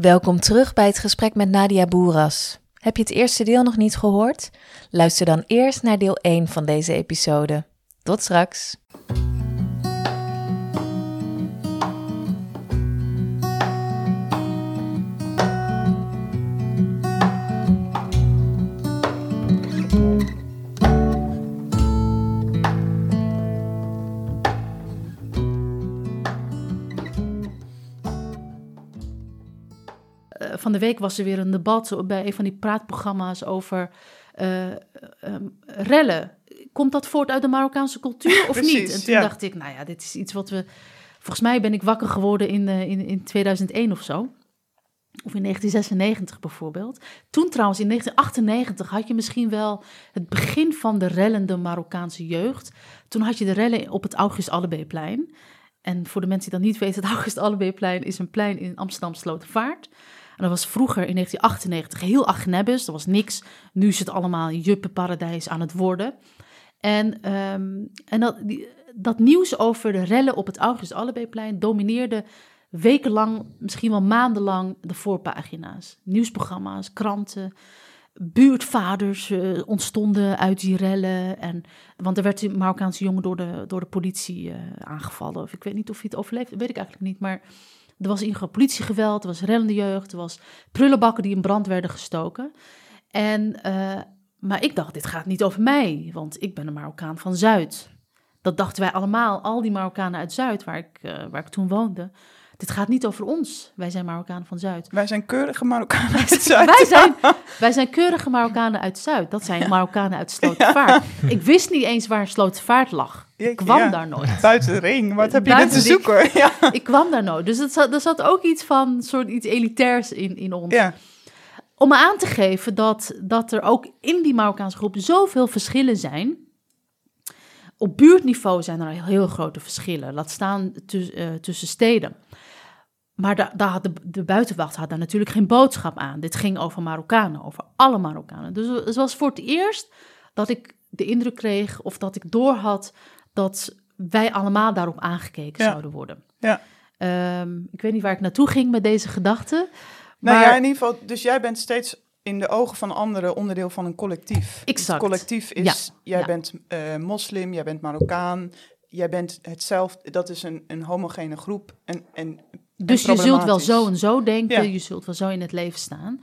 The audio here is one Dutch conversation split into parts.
Welkom terug bij het gesprek met Nadia Boeras. Heb je het eerste deel nog niet gehoord? Luister dan eerst naar deel 1 van deze episode. Tot straks. Van de week was er weer een debat bij een van die praatprogramma's over eh, ehm, rellen. Komt dat voort uit de Marokkaanse cultuur of Precies, niet? En toen ja. dacht ik, nou ja, dit is iets wat we... Volgens mij ben ik wakker geworden in, eh, in, in 2001 of zo. Of in 1996 bijvoorbeeld. Toen trouwens, in 1998 had je misschien wel het begin van de rellende Marokkaanse jeugd. Toen had je de rellen op het August Allebeeplein. En voor de mensen die dat niet weten, het August Allebeeplein is een plein in Amsterdam Slotervaart. Dat was vroeger in 1998 heel agnebbes, er was niks. Nu is het allemaal juppenparadijs aan het worden. En, ehm, en dat, dat nieuws over de rellen op het August Allebeeplein domineerde wekenlang, misschien wel maandenlang, de voorpagina's. Nieuwsprogramma's, kranten, buurtvaders eh, ontstonden uit die rellen. En, want er werd een Marokkaanse jongen door de, door de politie eh, aangevallen. Of ik weet niet of hij het overleefde, weet ik eigenlijk niet. Maar er was in politiegeweld, er was rellende jeugd, er was prullenbakken die in brand werden gestoken. En, eh, maar ik dacht, dit gaat niet over mij, want ik ben een Marokkaan van Zuid. Dat dachten wij allemaal, al die Marokkanen uit Zuid, waar ik, eh, waar ik toen woonde. Dit gaat niet over ons. Wij zijn Marokkanen van Zuid. Wij zijn keurige Marokkanen uit zuiden. Wij zijn, wij zijn keurige Marokkanen uit Zuid. Dat zijn Marokkanen uit Slotervaart. Ik wist niet eens waar Slotervaart lag. Ik kwam ja. daar nooit. Buiten de ring, wat heb je Buiten te zoeken? Ja. Ik kwam daar nooit. Dus het zat, er zat ook iets van, soort iets elitairs in, in ons. Om me aan te geven dat, dat er ook in die Marokkaanse groep zoveel verschillen zijn. Op buurtniveau zijn er heel, heel grote verschillen. Laat staan tuss- eh, tussen steden. Maar had de, de buitenwacht had daar natuurlijk geen boodschap aan. Dit ging over Marokkanen, over alle Marokkanen. Dus het was voor het eerst dat ik de indruk kreeg, of dat ik doorhad, dat wij allemaal daarop aangekeken Ja. zouden worden. ja. Ehm, ik weet niet waar ik naartoe ging met deze gedachte. Nou maar ja, in ieder geval, dus jij bent steeds in de ogen van anderen onderdeel van een collectief. Exact. Het collectief is, Ja, jij ja. bent eh, moslim, jij bent Marokkaan, jij bent hetzelfde, dat is een, een homogene groep. En, en, Dus je zult wel zo en zo denken, Ja. je zult wel zo in het leven staan.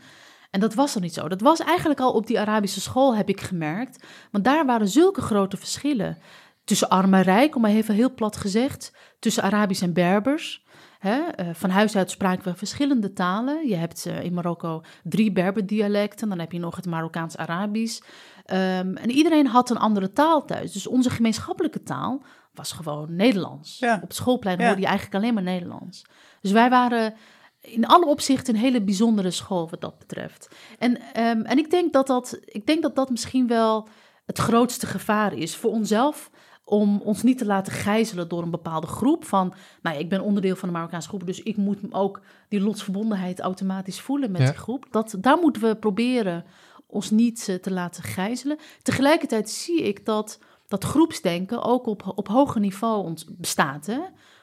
En dat was er niet zo. Dat was eigenlijk al op die Arabische school, heb ik gemerkt. Want daar waren zulke grote verschillen. Tussen arm en rijk, om maar even heel plat gezegd. Tussen Arabisch en Berbers. Hè? eh, van huis uit spraken we verschillende talen. Je hebt eh, in Marokko drie Berberdialecten. Dan heb je nog het Marokkaans-Arabisch. Ehm, en iedereen had een andere taal thuis. Dus onze gemeenschappelijke taal was gewoon Nederlands. Ja. Op het schoolplein Ja. hoorde je eigenlijk alleen maar Nederlands. Dus wij waren in alle opzichten een hele bijzondere school wat dat betreft. En, ehm, en ik, denk dat dat, ik denk dat dat misschien wel het grootste gevaar is voor onszelf. Om ons niet te laten gijzelen door een bepaalde groep. Van, nou ja, ik ben onderdeel van de Marokkaanse groep, dus ik moet ook die lotsverbondenheid automatisch voelen met Ja. die groep. Dat, daar moeten we proberen ons niet eh, te laten gijzelen. Tegelijkertijd zie ik dat dat groepsdenken ook op, op hoger niveau ont, bestaat. Hè?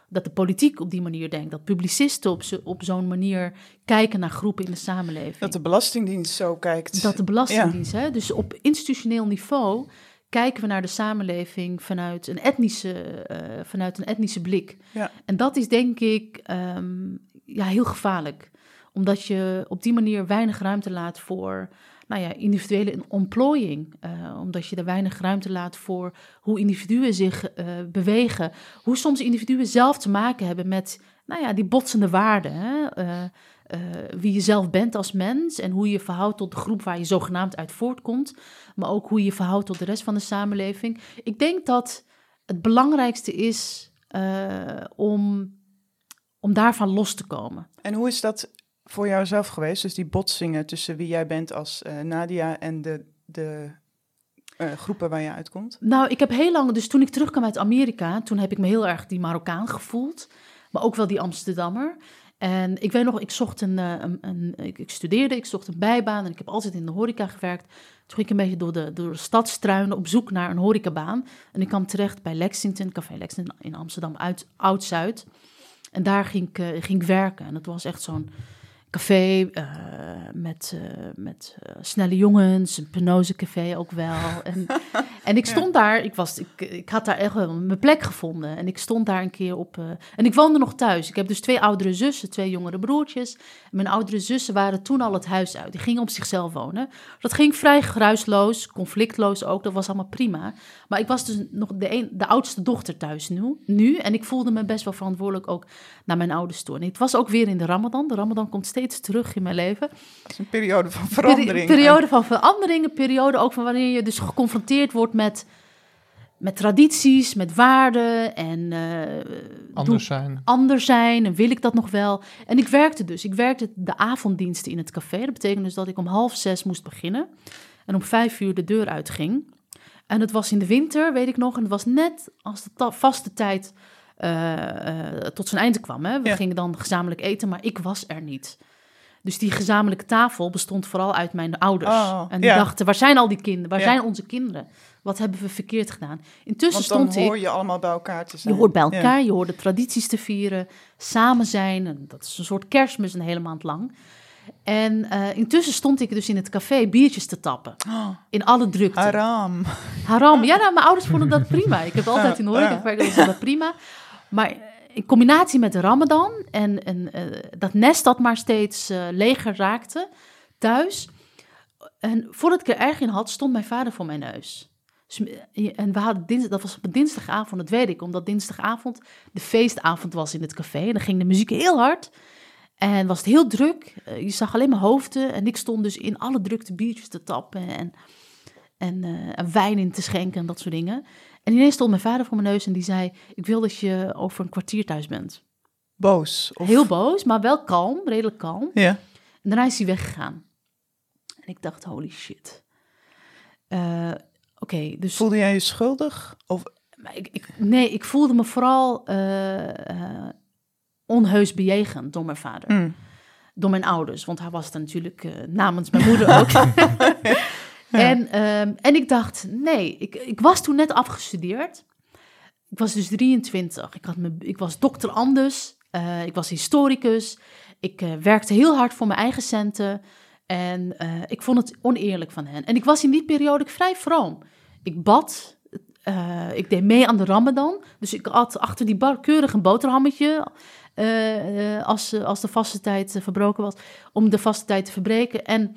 Dat de politiek op die manier denkt, dat publicisten op, zo- op zo'n manier kijken naar groepen in de samenleving. dat de Belastingdienst zo kijkt. Dat de Belastingdienst, hè? dus op institutioneel niveau kijken we naar de samenleving vanuit een etnische, eh, vanuit een etnische blik. Ja. En dat is denk ik ehm, ja, heel gevaarlijk, omdat je op die manier weinig ruimte laat voor nou ja, individuele ontplooiing. eh, omdat je er weinig ruimte laat voor hoe individuen zich eh, bewegen. Hoe soms individuen zelf te maken hebben met nou ja, die botsende waarden. Hè? Eh, wie je zelf bent als mens en hoe je verhoudt tot de groep waar je zogenaamd uit voortkomt. Maar ook hoe je verhoudt tot de rest van de samenleving. Ik denk dat het belangrijkste is om, om daarvan los te komen. En hoe is dat voor jou zelf geweest? Dus die botsingen tussen wie jij bent als eh, Nadia en de, de eh, groepen waar je uitkomt? Nou, ik heb heel lang, dus toen ik terugkwam uit Amerika, toen heb ik me heel erg die Marokkaan gevoeld, maar ook wel die Amsterdammer. En ik weet nog, ik zocht een, eh, een, een ik, ik studeerde, ik zocht een bijbaan en ik heb altijd in de horeca gewerkt. Toen ging ik een beetje door de, door de stad struinen op zoek naar een horecabaan. En ik kwam terecht bij Lexington, Café Lexington in Amsterdam, uit Oud-Zuid. En daar ging ik, ging ik werken. En dat was echt zo'n café eh, met, eh, met eh, snelle jongens, een penose café ook wel. En, en ik stond daar, ik, was, ik, ik had daar echt wel mijn plek gevonden. En ik stond daar een keer op. en ik woonde nog thuis. Ik heb dus twee oudere zussen, twee jongere broertjes. Mijn oudere zussen waren toen al het huis uit. Die gingen op zichzelf wonen. Dat ging vrij geruisloos, conflictloos ook. Dat was allemaal prima. Maar ik was dus nog de, een, de oudste dochter thuis nu, nu. En ik voelde me best wel verantwoordelijk ook naar mijn ouders toe. En het was ook weer in de Ramadan. De Ramadan komt steeds terug in mijn leven. Het is een periode van Peri- verandering. periode van verandering, een periode ook van wanneer je dus geconfronteerd wordt met, met tradities, met waarden en eh, Anders zijn. anders zijn en wil ik dat nog wel. En ik werkte dus. Ik werkte de avonddiensten in het café. Dat betekent dus dat ik om half zes moest beginnen en om vijf uur de deur uitging. En het was in de winter, weet ik nog, en het was net als de vaste tijd eh, eh, tot zijn einde kwam. Hè. We Ja. gingen dan gezamenlijk eten, maar ik was er niet. Dus die gezamenlijke tafel bestond vooral uit mijn ouders. Oh, en die ja. dachten, waar zijn al die kinderen? Waar Ja. zijn onze kinderen? Wat hebben we verkeerd gedaan? Intussen Want dan stond ik... hoor je allemaal bij elkaar te zijn. Je hoort bij Ja. elkaar, je hoort de tradities te vieren, samen zijn. En dat is een soort kerstmis een hele maand lang. En eh, intussen stond ik dus in het café biertjes te tappen. Oh, In alle drukte. haram. Haram. Ja, nou, mijn ouders vonden dat prima. Ik heb altijd in de horeca gewerkt, dat was dat prima. Maar in combinatie met de ramadan en, en eh, dat nest dat maar steeds eh, leger raakte thuis. En voordat ik er erg in had, stond mijn vader voor mijn neus. Dus, eh, En we hadden dinsdag, dat was op een dinsdagavond, dat weet ik, omdat dinsdagavond de feestavond was in het café. En dan ging de muziek heel hard. En was het heel druk. Je zag alleen maar hoofden. En ik stond dus in alle drukte biertjes te tappen. En, en, en wijn in te schenken en dat soort dingen. En ineens stond mijn vader voor mijn neus en die zei... Ik wil dat je over een kwartier thuis bent. Boos. Of... Heel boos, maar wel kalm, redelijk kalm. Ja. En daarna is hij weggegaan. En ik dacht, holy shit. Eh, Oké, dus... Voelde jij je schuldig? Of... Maar ik, ik, nee, ik voelde me vooral eh, eh, onheus bejegend door mijn vader. Mm. Door mijn ouders, want hij was er natuurlijk namens mijn moeder ook. en, ehm, en ik dacht, nee, ik, ik was toen net afgestudeerd. Ik was dus 23. Ik, had me, ik was dokter Anders. eh, ik was historicus. Ik eh, werkte heel hard voor mijn eigen centen. En eh, ik vond het oneerlijk van hen. En ik was in die periode vrij vroom. Ik bad. ik deed mee aan de Ramadan. Dus ik had achter die bar keurig een boterhammetje. als, als de vaste tijd verbroken was. Om de vaste tijd te verbreken. En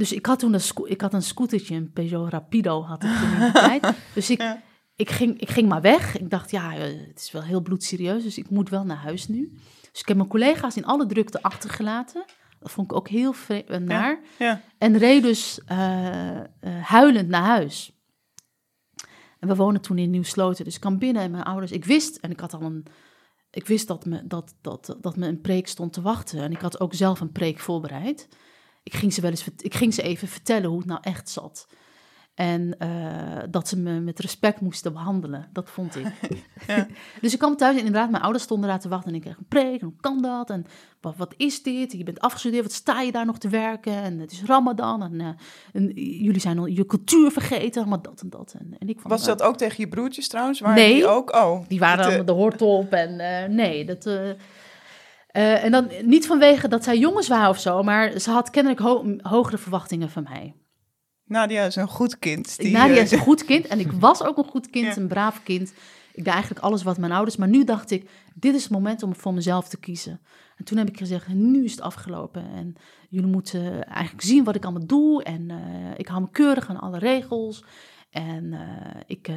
dus ik had toen een, ik had een scootertje, een Peugeot Rapido had ik toen in die tijd. Dus ik, Ja. ik, ging, ik ging maar weg. Ik dacht, ja, eh, het is wel heel bloedserieus, dus ik moet wel naar huis nu. Dus ik heb mijn collega's in alle drukte achtergelaten. Dat vond ik ook heel eh, naar. Ja. En reed dus eh, huilend naar huis. En we wonen toen in Nieuw-Sloten, dus ik kwam binnen en mijn ouders... Ik wist, en ik had al een... Ik wist dat me, dat, dat, dat me een preek stond te wachten. En ik had ook zelf een preek voorbereid. Ik ging ze wel eens, ik ging ze even vertellen hoe het nou echt zat. En eh, dat ze me met respect moesten behandelen. Dat vond ik. Ja. dus ik kwam thuis en inderdaad, mijn ouders stonden daar te wachten. En ik kreeg een preek. En hoe kan dat? En wat, wat is dit? Je bent afgestudeerd. Wat sta je daar nog te werken? En het is Ramadan. En, eh, en jullie zijn al je cultuur vergeten. Maar dat en dat. En, en ik vond, Was dat ook tegen je broertjes trouwens? Waren Nee. die ook? Oh. die waren eh, allemaal de hoort op en nee, dat... eh, eh, en dan niet vanwege dat zij jongens waren of zo, maar ze had kennelijk ho- hogere verwachtingen van mij. Nadia is een goed kind. Die, Nadia eh, is een goed kind en ik was ook een goed kind, Ja. een braaf kind. Ik deed eigenlijk alles wat mijn ouders, maar nu dacht ik, dit is het moment om voor mezelf te kiezen. En toen heb ik gezegd, nu is het afgelopen en jullie moeten eigenlijk zien wat ik allemaal doe. En eh, ik hou me keurig aan alle regels. En eh, ik eh,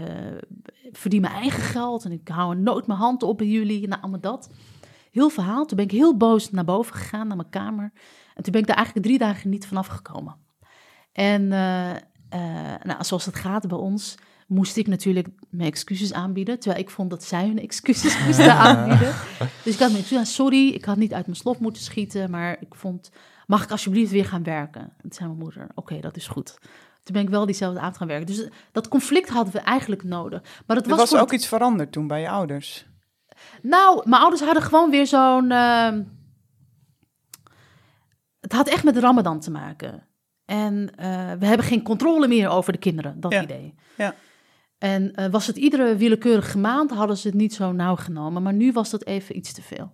verdien mijn eigen geld en ik hou nooit mijn hand op bij jullie. Nou, allemaal dat. Heel verhaal. Toen ben ik heel boos naar boven gegaan, naar mijn kamer. En toen ben ik daar eigenlijk drie dagen niet vanaf gekomen. En eh, nou, zoals het gaat bij ons, moest ik natuurlijk mijn excuses aanbieden. Terwijl ik vond dat zij hun excuses moesten aanbieden. Dus ik had mijn excuses, sorry, ik had niet uit mijn slot moeten schieten. Maar ik vond, mag ik alsjeblieft weer gaan werken? En toen zei mijn moeder, oké, dat is goed. Toen ben ik wel diezelfde avond gaan werken. Dus dat conflict hadden we eigenlijk nodig. Maar Er was, ook het- iets veranderd toen bij je ouders. Nou, mijn ouders hadden gewoon weer zo'n. ehm, Het had echt met Ramadan te maken. En eh, we hebben geen controle meer over de kinderen, dat Ja. idee. Ja. En eh, was het iedere willekeurige maand, hadden ze het niet zo nauw genomen. Maar nu was dat even iets te veel.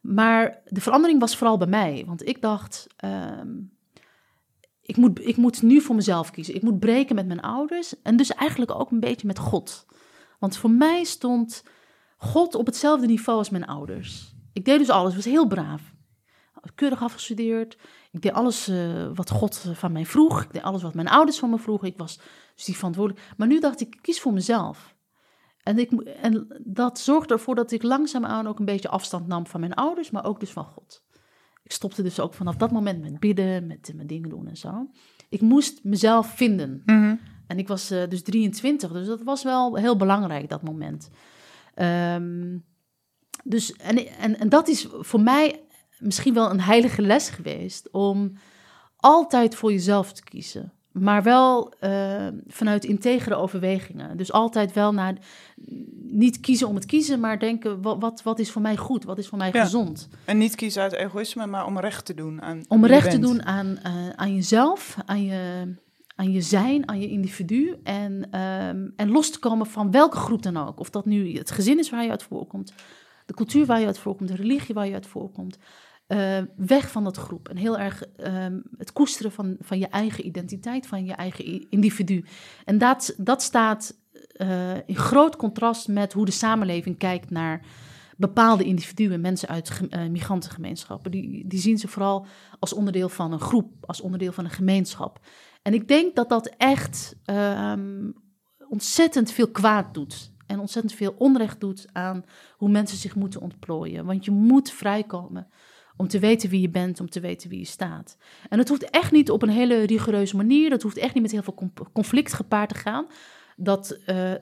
Maar de verandering was vooral bij mij. Want ik dacht, ehm, ik, moet, ik moet nu voor mezelf kiezen. Ik moet breken met mijn ouders. En dus eigenlijk ook een beetje met God. Want voor mij stond God op hetzelfde niveau als mijn ouders. Ik deed dus alles, was heel braaf. Keurig afgestudeerd. Ik deed alles eh, wat God van mij vroeg. Ik deed alles wat mijn ouders van me vroegen. Ik was dus die verantwoordelijk. Maar nu dacht ik, ik kies voor mezelf. En, ik, en dat zorgde ervoor dat ik langzaamaan ook een beetje afstand nam van mijn ouders, maar ook dus van God. Ik stopte dus ook vanaf dat moment met bidden, met mijn dingen doen en zo. Ik moest mezelf vinden. Mhm. En ik was uh, dus 23, dus dat was wel heel belangrijk, dat moment. Um, dus, en, en, en dat is voor mij misschien wel een heilige les geweest, om altijd voor jezelf te kiezen maar wel uh, vanuit integere overwegingen. Dus altijd wel naar, niet kiezen om het kiezen, maar denken, wat, wat, wat is voor mij goed, wat is voor mij gezond. En niet kiezen uit egoïsme, maar om recht te doen aan Om recht te doen aan, uh, aan jezelf, aan je, aan je zijn, aan je individu. En, um, en los te komen van welke groep dan ook. Of dat nu het gezin is waar je uit voorkomt, de cultuur waar je uit voorkomt, de religie waar je uit voorkomt. Uh, weg van dat groep. En heel erg um, het koesteren van, van je eigen identiteit, van je eigen individu. En dat, dat staat uh, in groot contrast met hoe de samenleving kijkt naar bepaalde individuen, mensen uit uh, migrantengemeenschappen. Die, die zien ze vooral als onderdeel van een groep, als onderdeel van een gemeenschap. En ik denk dat dat echt um, ontzettend veel kwaad doet. En ontzettend veel onrecht doet aan hoe mensen zich moeten ontplooien. Want je moet vrijkomen om te weten wie je bent, om te weten wie je staat. En dat hoeft echt niet op een hele rigoureuze manier. Dat hoeft echt niet met heel veel conflict gepaard te gaan. Dat, uh,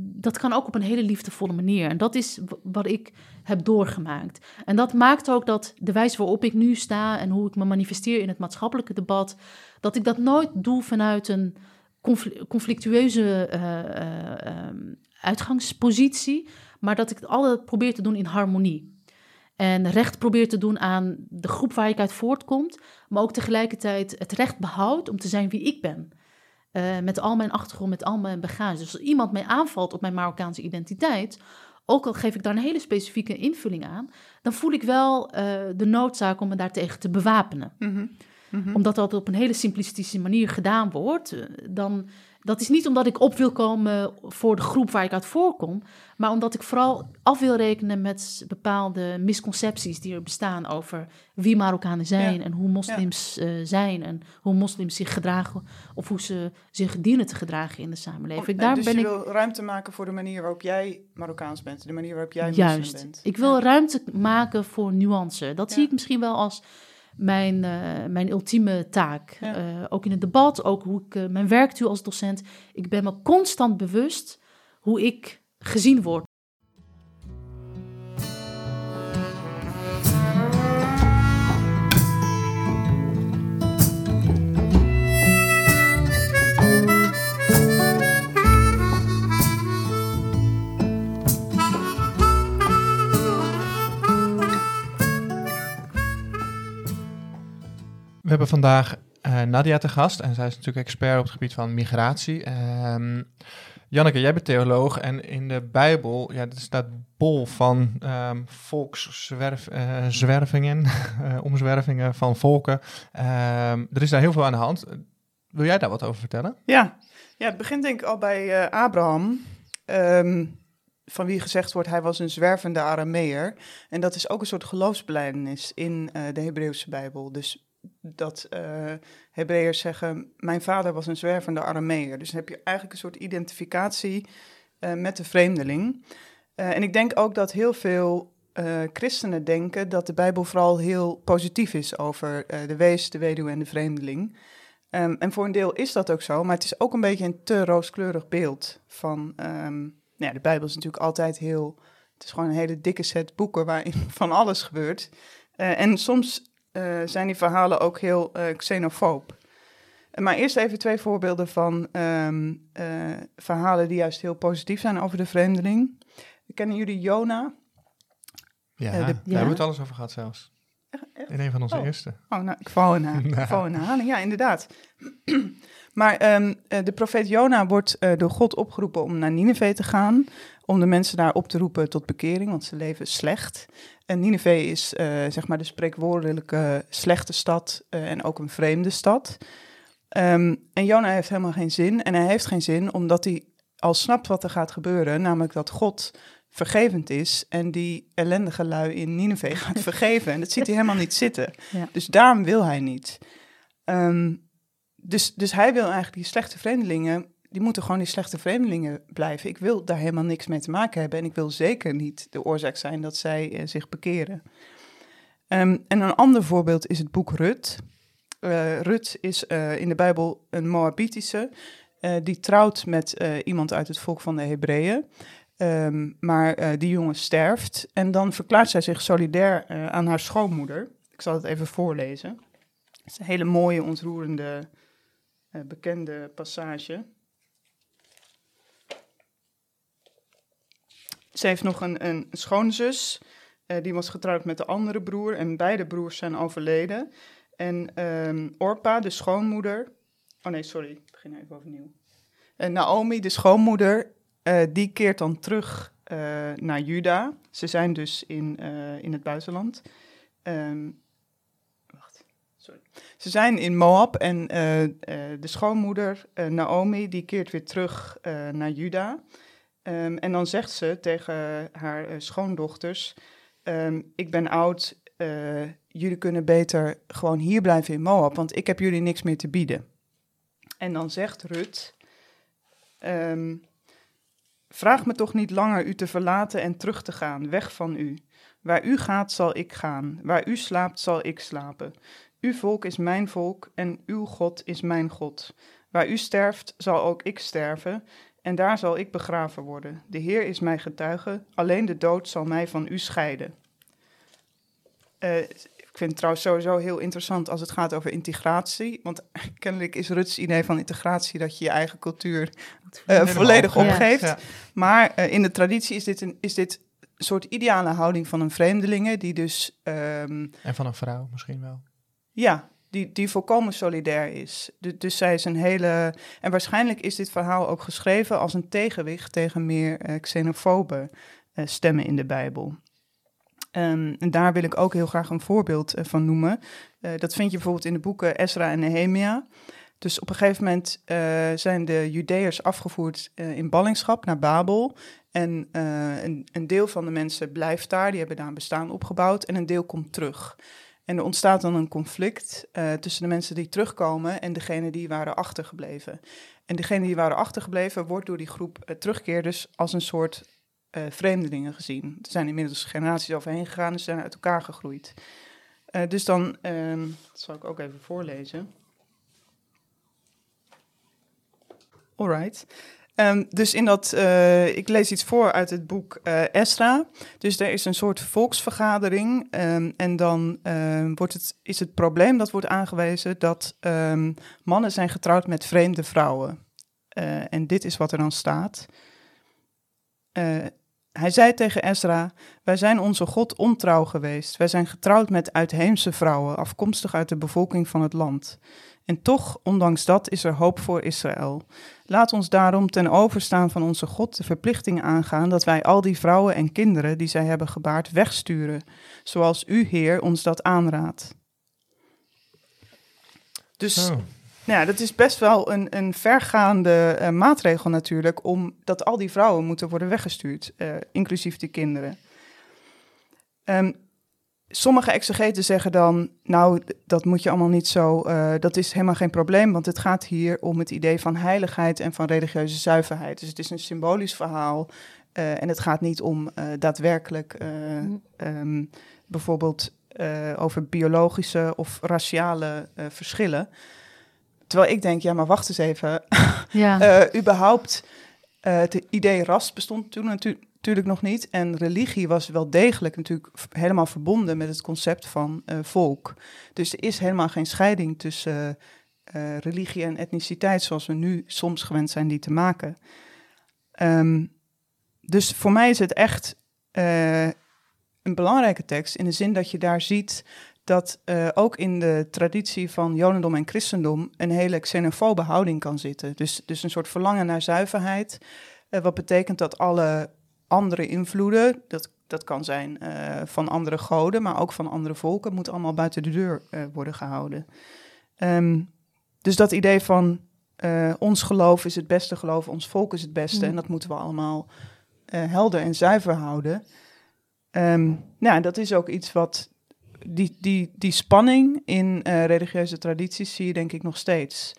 dat kan ook op een hele liefdevolle manier. En dat is wat ik heb doorgemaakt. En dat maakt ook dat de wijze waarop ik nu sta en hoe ik me manifesteer in het maatschappelijke debat, dat ik dat nooit doe vanuit een conflictueuze uh, uh, um, uitgangspositie, maar dat ik het probeer te doen in harmonie. En recht probeert te doen aan de groep waar ik uit voortkomt, maar ook tegelijkertijd het recht behoudt om te zijn wie ik ben. Uh, met al mijn achtergrond, met al mijn bagage. Dus als iemand mij aanvalt op mijn Marokkaanse identiteit, ook al geef ik daar een hele specifieke invulling aan, dan voel ik wel uh, de noodzaak om me daartegen te bewapenen. Mm -hmm. Mm -hmm. Omdat dat op een hele simplistische manier gedaan wordt, uh, dan dat is niet omdat ik op wil komen voor de groep waar ik uit voorkom, maar omdat ik vooral af wil rekenen met bepaalde misconcepties die er bestaan over wie Marokkanen zijn ja. en hoe moslims ja. uh, zijn en hoe moslims zich gedragen of hoe ze zich dienen te gedragen in de samenleving. Om, Daar dus ben je ik... wil ruimte maken voor de manier waarop jij Marokkaans bent, de manier waarop jij Juist. moslim bent. Ik wil ja. ruimte maken voor nuance. Dat zie ik misschien wel als mijn, uh, mijn ultieme taak. Ja. Uh, ook in het debat, ook hoe ik uh, mijn werk doe als docent. Ik ben me constant bewust hoe ik gezien word. Hebben vandaag uh, Nadia te gast en zij is natuurlijk expert op het gebied van migratie. Um, Janneke, jij bent theoloog en in de Bijbel ja, er staat bol van um, volkszwervingen, uh, omzwervingen van volken. Um, er is daar heel veel aan de hand. Wil jij daar wat over vertellen? Ja, ja het begint denk ik al bij Abraham. Van wie gezegd wordt, hij was een zwervende Arameer. En dat is ook een soort geloofsbelijdenis in de Hebreeuwse Bijbel. Dus dat uh, Hebreërs zeggen, mijn vader was een zwervende Arameer. Dus dan heb je eigenlijk een soort identificatie uh, met de vreemdeling. Uh, en ik denk ook dat heel veel christenen denken dat de Bijbel vooral heel positief is over de wees, de weduwe en de vreemdeling. Um, en voor een deel is dat ook zo, maar het is ook een beetje een te rooskleurig beeld van... Um, nou ja, de Bijbel is natuurlijk altijd heel... Het is gewoon een hele dikke set boeken waarin van alles gebeurt. en soms uh, zijn die verhalen ook heel uh, xenofoob. Maar eerst even twee voorbeelden van um, uh, verhalen die juist heel positief zijn over de vreemdeling. Kennen jullie Jona? Ja, de, daar hebben we het alles over gehad zelfs. In een van onze Oh. eerste. Oh, nou, ik val in, haar, ik val in herhaling. Ja, inderdaad. maar ehm, eh, de profeet Jona wordt eh, door God opgeroepen om naar Nineveh te gaan. Om de mensen daar op te roepen tot bekering, want ze leven slecht. En Nineveh is eh, zeg maar de spreekwoordelijke slechte stad eh, en ook een vreemde stad. Ehm, en Jona heeft helemaal geen zin. En hij heeft geen zin omdat hij al snapt wat er gaat gebeuren. Namelijk dat God vergevend is en die ellendige lui in Nineveh gaat vergeven. En dat ziet hij helemaal niet zitten. Ja. Dus daarom wil hij niet. Ehm, dus, dus hij wil eigenlijk die slechte vreemdelingen, die moeten gewoon die slechte vreemdelingen blijven. Ik wil daar helemaal niks mee te maken hebben en ik wil zeker niet de oorzaak zijn dat zij eh, zich bekeren. Ehm, en een ander voorbeeld is het boek Rut. Eh, Rut is eh, in de Bijbel een Moabitische, die trouwt met iemand uit het volk van de Hebreeën. Ehm, maar die jongen sterft en dan verklaart zij zich solidair aan haar schoonmoeder. Ik zal het even voorlezen. Het is een hele mooie, ontroerende, bekende passage. Ze heeft nog een, een schoonzus, eh, die was getrouwd met de andere broer en beide broers zijn overleden. En ehm, Orpa, de schoonmoeder, oh nee, sorry, ik begin even overnieuw. En Naomi, de schoonmoeder, eh, die keert dan terug eh, naar Juda. Ze zijn dus in, in het buitenland. Ehm, wacht, sorry. Ze zijn in Moab en de schoonmoeder Naomi die keert weer terug naar Juda. Ehm, en dan zegt ze tegen haar eh, schoondochters: ehm, Ik ben oud, eh, jullie kunnen beter gewoon hier blijven in Moab, want ik heb jullie niks meer te bieden. En dan zegt Rut: ehm, Vraag me toch niet langer u te verlaten en terug te gaan, weg van u. Waar u gaat, zal ik gaan. Waar u slaapt, zal ik slapen. Uw volk is mijn volk en uw God is mijn God. Waar u sterft, zal ook ik sterven en daar zal ik begraven worden. De Heer is mijn getuige, alleen de dood zal mij van u scheiden. Eh, ik vind het trouwens sowieso heel interessant als het gaat over integratie. Want kennelijk is Ruts idee van integratie dat je je eigen cultuur eh, volledig opgeeft. opgeeft. Ja. Maar eh, in de traditie is dit, een, is dit een soort ideale houding van een vreemdelinge, die dus, ehm, En van een vrouw misschien wel. ja, die, die volkomen solidair is. Du- dus zij is een hele. En waarschijnlijk is dit verhaal ook geschreven als een tegenwicht tegen meer eh, xenofobe eh, stemmen in de Bijbel. Ehm, en daar wil ik ook heel graag een voorbeeld eh, van noemen. Dat vind je bijvoorbeeld in de boeken Ezra en Nehemia. Dus op een gegeven moment zijn de Judeërs afgevoerd in ballingschap naar Babel. En een, een deel van de mensen blijft daar, die hebben daar een bestaan opgebouwd. En een deel komt terug. En er ontstaat dan een conflict eh, tussen de mensen die terugkomen en degene die waren achtergebleven. En degene die waren achtergebleven wordt door die groep eh, terugkeerders als een soort eh, vreemdelingen gezien. Er zijn inmiddels generaties overheen gegaan en ze zijn uit elkaar gegroeid. Dus dan, ehm, dat zal ik ook even voorlezen. Alright. Ehm, dus in dat, eh, ik lees iets voor uit het boek Esra. Dus er is een soort volksvergadering ehm, en dan ehm, wordt het, is het probleem dat wordt aangewezen dat mannen zijn getrouwd met vreemde vrouwen. Eh, en dit is wat er dan staat. Hij zei tegen Ezra: Wij zijn onze God ontrouw geweest. Wij zijn getrouwd met uitheemse vrouwen, afkomstig uit de bevolking van het land. En toch, ondanks dat, is er hoop voor Israël. Laat ons daarom ten overstaan van onze God de verplichting aangaan dat wij al die vrouwen en kinderen die zij hebben gebaard wegsturen, zoals u, Heer, ons dat aanraadt. Dus nou ja, dat is best wel een, een vergaande eh, maatregel natuurlijk, om dat al die vrouwen moeten worden weggestuurd, eh, inclusief de kinderen. Ehm, sommige exegeten zeggen dan, nou, dat moet je allemaal niet zo, eh, dat is helemaal geen probleem, want het gaat hier om het idee van heiligheid en van religieuze zuiverheid. Dus het is een symbolisch verhaal eh, en het gaat niet om eh, daadwerkelijk eh, ehm, bijvoorbeeld over biologische of raciale verschillen. Terwijl ik denk, ja, maar wacht eens even. Ja. Überhaupt, het idee ras bestond toen natu- natuurlijk nog niet. En religie was wel degelijk natuurlijk helemaal verbonden met het concept van eh, volk. Dus er is helemaal geen scheiding tussen eh, religie en etniciteit, zoals we nu soms gewend zijn die te maken. Ehm, dus voor mij is het echt eh, een belangrijke tekst in de zin dat je daar ziet dat ook in de traditie van Jodendom en Christendom een hele xenofobe houding kan zitten. Dus, dus een soort verlangen naar zuiverheid. Wat betekent dat alle andere invloeden, dat, dat kan zijn uh, van andere goden, maar ook van andere volken, moet allemaal buiten de deur worden gehouden. Um, dus dat idee van ons geloof is het beste geloof, ons volk is het beste, mm. en dat moeten we allemaal helder en zuiver houden. Um, nou, dat is ook iets wat die, die, die spanning in religieuze tradities zie je denk ik nog steeds.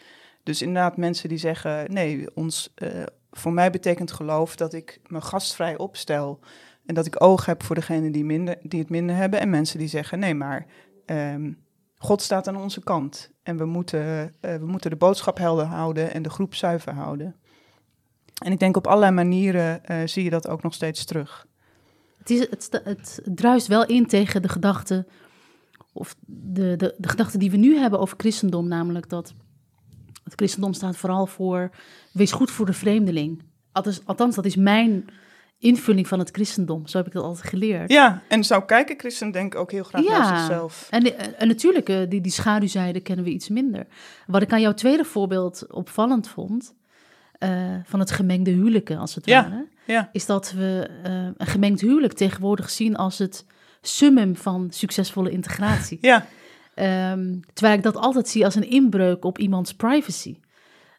Dus inderdaad, mensen die zeggen: nee, ons, uh, voor mij betekent geloof dat ik me gastvrij opstel. En dat ik oog heb voor degenen die, minder, die het minder hebben. En mensen die zeggen: nee, maar um, God staat aan onze kant. En we moeten, uh, we moeten de boodschap helder houden en de groep zuiver houden. En ik denk op allerlei manieren zie je dat ook nog steeds terug. Het, is, het, het druist wel in tegen de gedachte of de, de, de gedachte die we nu hebben over christendom, namelijk dat het christendom staat vooral voor wees goed voor de vreemdeling. Althans, althans dat is mijn invulling van het christendom. Zo heb ik dat altijd geleerd. Ja, en zou kijken christen denk ik ook heel graag naar zichzelf. En, en natuurlijk, eh, die, die schaduwzijde kennen we iets minder. Wat ik aan jouw tweede voorbeeld opvallend vond, uh, van het gemengde huwelijken als het ja, ware, ja. is dat we uh, een gemengd huwelijk tegenwoordig zien als het summum van succesvolle integratie. Ja. Um, terwijl ik dat altijd zie als een inbreuk op iemands privacy.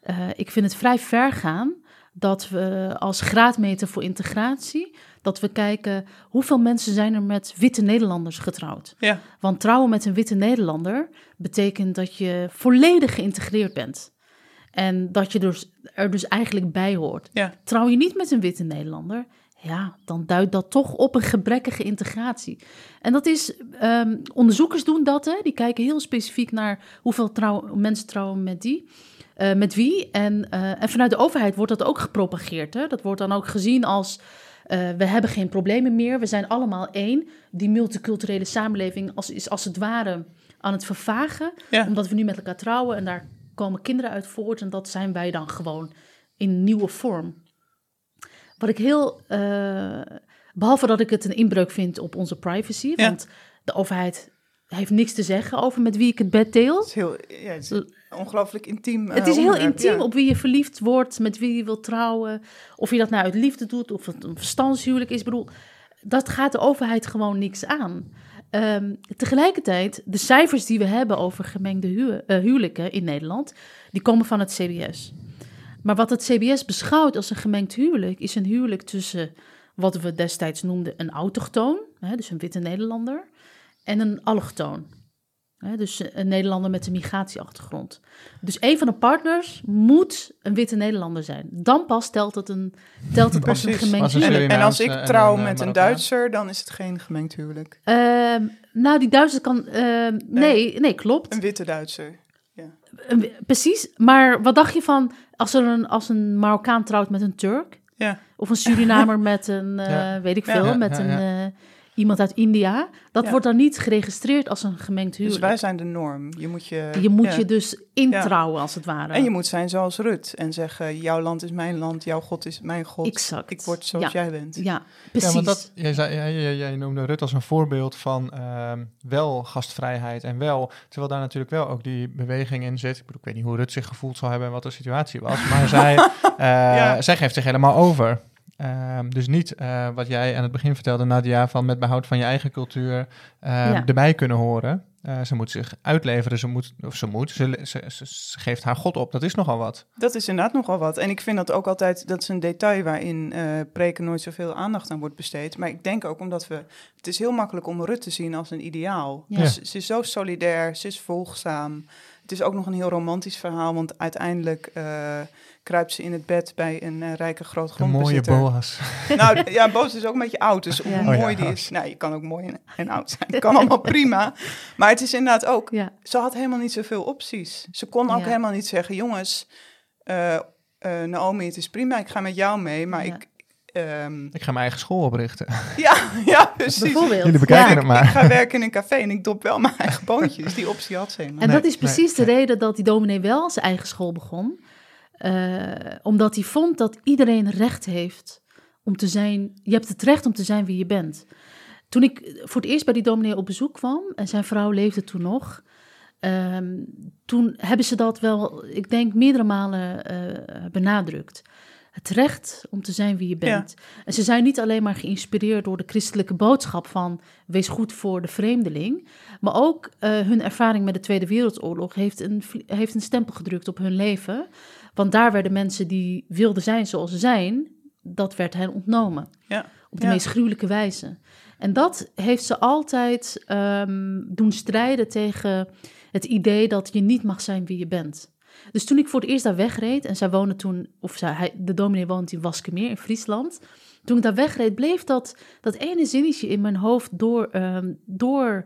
Uh, ik vind het vrij ver gaan dat we als graadmeter voor integratie, dat we kijken hoeveel mensen zijn er met witte Nederlanders getrouwd. Ja. Want trouwen met een witte Nederlander betekent dat je volledig geïntegreerd bent. En dat je dus, er dus eigenlijk bij hoort. Ja. Trouw je niet met een witte Nederlander, ja, dan duidt dat toch op een gebrekkige integratie. En dat is, um, onderzoekers doen dat, hè? die kijken heel specifiek naar hoeveel trouw, mensen trouwen met die. Uh, met wie. En, uh, en vanuit de overheid wordt dat ook gepropageerd. Hè? Dat wordt dan ook gezien als uh, we hebben geen problemen meer, we zijn allemaal één. Die multiculturele samenleving als, is als het ware aan het vervagen, ja. omdat we nu met elkaar trouwen en daar komen kinderen uit voort. En dat zijn wij dan gewoon in nieuwe vorm. Wat ik heel. Uh, behalve dat ik het een inbreuk vind op onze privacy. Ja. Want de overheid heeft niks te zeggen over met wie ik het bed deel. Het is, heel, ja, het is ongelooflijk intiem. Uh, het is heel onderwerp, intiem ja. op wie je verliefd wordt, met wie je wilt trouwen. Of je dat nou uit liefde doet, of het een verstandshuwelijk is. Ik bedoel, dat gaat de overheid gewoon niks aan. Um, tegelijkertijd, de cijfers die we hebben over gemengde hu uh, huwelijken in Nederland, die komen van het CBS. Maar wat het CBS beschouwt als een gemengd huwelijk, is een huwelijk tussen wat we destijds noemden een autochtoon, hè, dus een witte Nederlander, en een allochtoon. Hè, dus een Nederlander met een migratieachtergrond. Dus een van de partners moet een witte Nederlander zijn. Dan pas telt het, een, telt het als een gemengd Als een huwelijk. En, en als ik Surinaamse trouw en een, met eh, een. Duitser, dan is het geen gemengd huwelijk. Ehm, nou, die Duitser kan... ehm, nee, nee, klopt. Een witte Duitser. Een- Precies, maar wat dacht je van als er een, als een Marokkaan trouwt met een Turk? Ja. Of een Surinamer met een, eh, Ja. weet ik Ja. veel, Ja, met ja, een, ja. eh, iemand uit India. Dat Ja. wordt dan niet geregistreerd als een gemengd Dus huwelijk. wij zijn de norm. Je moet je, je moet ja. je dus introuwen, als het ware. En je moet zijn zoals Rut en zeggen: jouw land is mijn land, jouw God is mijn God. Exact. Ik word zoals Ja. jij bent. Ja, precies. Ja, want dat, jij, zei, jij, jij, jij noemde Rut als een voorbeeld van ehm, wel gastvrijheid en wel, terwijl daar natuurlijk wel ook die beweging in zit. Ik, bedoel, ik weet niet hoe Rut zich gevoeld zal hebben en wat de situatie was, maar zij, eh, zij geeft zich helemaal over. Ehm, dus niet eh, wat jij aan het begin vertelde, Nadia, van met behoud van je eigen cultuur ehm, Ja. erbij kunnen horen. Eh, ze moet zich uitleveren, ze moet, of ze moet, ze, ze, ze- ze geeft haar God op. Dat is nogal wat. Dat is inderdaad nogal wat. En ik vind dat ook altijd, dat is een detail waarin eh, preken nooit zoveel aandacht aan wordt besteed. Maar ik denk ook omdat we, het is heel makkelijk om Rut te zien als een ideaal. Ja. Dus ze is zo solidair, ze is volgzaam. Het is ook nog een heel romantisch verhaal, want uiteindelijk eh, kruipt ze in het bed bij een eh, rijke De mooie grootgrondbezitter. Boas. Nou ja, Boos is ook een beetje oud, dus hoe. Oh mooi ja, die is. Nou, je kan ook mooi en, en oud zijn. Kan allemaal prima. Maar het is inderdaad ook, ja. ze had helemaal niet zoveel opties. Ze kon ook Ja. helemaal niet zeggen, jongens, eh, eh, Naomi, het is prima, ik ga met jou mee, maar Ja. ik... ehm, Ik ga mijn eigen school oprichten. ja, ja, precies. Bijvoorbeeld. Jullie bekijken Ja. het maar. Ik ga werken in een café en ik dop wel mijn eigen boontjes. Die optie had ze helemaal. En Nee, dat is precies nee, de reden dat die dominee wel zijn eigen school begon. Eh, omdat hij vond dat iedereen recht heeft om te zijn. Je hebt het recht om te zijn wie je bent. toen ik voor het eerst bij die dominee op bezoek kwam, en zijn vrouw leefde toen nog, ehm, toen hebben ze dat wel, ik denk, meerdere malen eh, benadrukt. Het recht om te zijn wie je bent. En ze zijn niet alleen maar geïnspireerd door de christelijke boodschap van wees goed voor de vreemdeling, maar ook eh, hun ervaring met de Tweede Wereldoorlog heeft een, heeft een stempel gedrukt op hun leven. Want daar werden mensen die wilden zijn zoals ze zijn, dat werd hen ontnomen. Ja. Op de Ja. meest gruwelijke wijze. En dat heeft ze altijd ehm, doen strijden tegen het idee dat je niet mag zijn wie je bent. Dus toen ik voor het eerst daar wegreed, en zij woonde toen, of zij, hij, de dominee woont in Waskemeer in Friesland. Toen ik daar wegreed, bleef dat, dat ene zinnetje in mijn hoofd door, ehm, door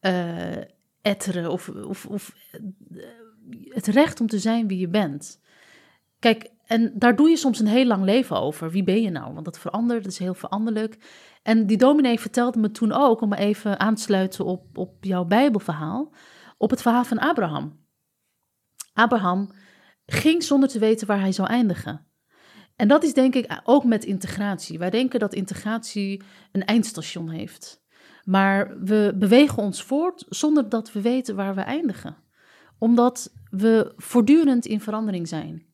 eh, etteren. Of, of, of eh, het recht om te zijn wie je bent. Kijk, en daar doe je soms een heel lang leven over. Wie ben je nou? Want dat verandert, dat is heel veranderlijk. En die dominee vertelde me toen ook, om even aan te sluiten op, op jouw Bijbelverhaal, op het verhaal van Abraham. Abraham ging zonder te weten waar hij zou eindigen. En dat is denk ik ook met integratie. Wij denken dat integratie een eindstation heeft. Maar we bewegen ons voort zonder dat we weten waar we eindigen. Omdat we voortdurend in verandering zijn.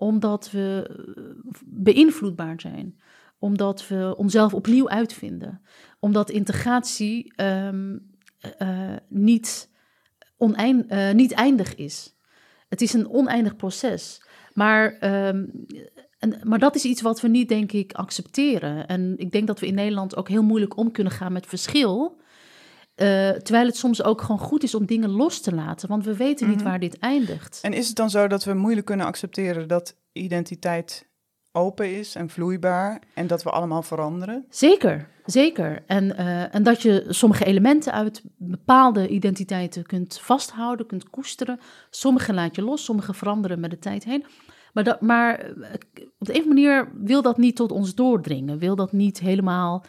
Omdat we eh, beïnvloedbaar zijn. Omdat we onszelf opnieuw uitvinden. Omdat integratie ehm, eh, niet, oneind, eh, niet eindig is. Het is een oneindig proces. Maar, ehm, maar dat is iets wat we niet, denk ik, accepteren. En ik denk dat we in Nederland ook heel moeilijk om kunnen gaan met verschil. Eh, terwijl het soms ook gewoon goed is om dingen los te laten. Want we weten niet Mhm. waar dit eindigt. En is het dan zo dat we moeilijk kunnen accepteren dat identiteit open is en vloeibaar en dat we allemaal veranderen? Zeker, zeker. En, eh, en dat je sommige elementen uit bepaalde identiteiten kunt vasthouden, kunt koesteren. Sommige laat je los, sommige veranderen met de tijd heen. Maar, dat, maar eh, op de een of andere manier wil dat niet tot ons doordringen. Wil dat niet helemaal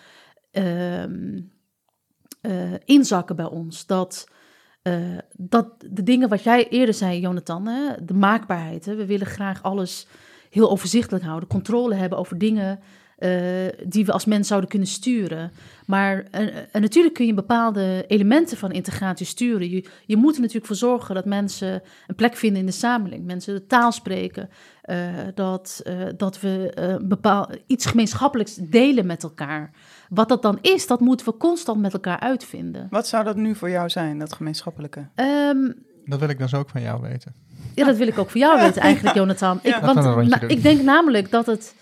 ehm, eh, inzakken bij ons. Dat, eh, dat de dingen wat jij eerder zei, Jonathan, hè, de maakbaarheid. Hè, we willen graag alles heel overzichtelijk houden, controle hebben over dingen die we als mens zouden kunnen sturen. Maar eh, en natuurlijk kun je bepaalde elementen van integratie sturen. Je, je moet er natuurlijk voor zorgen dat mensen een plek vinden in de samenleving. Mensen de taal spreken. eh, dat, eh, dat we eh, bepaal, iets gemeenschappelijks delen met elkaar. Wat dat dan is, dat moeten we constant met elkaar uitvinden. Wat zou dat nu voor jou zijn, dat gemeenschappelijke? Ehm, Dat wil ik dan zo ook van jou weten. ja, dat wil ik ook voor jou weten eigenlijk, Jonathan. Ik, Ja. Want na- ik denk namelijk dat het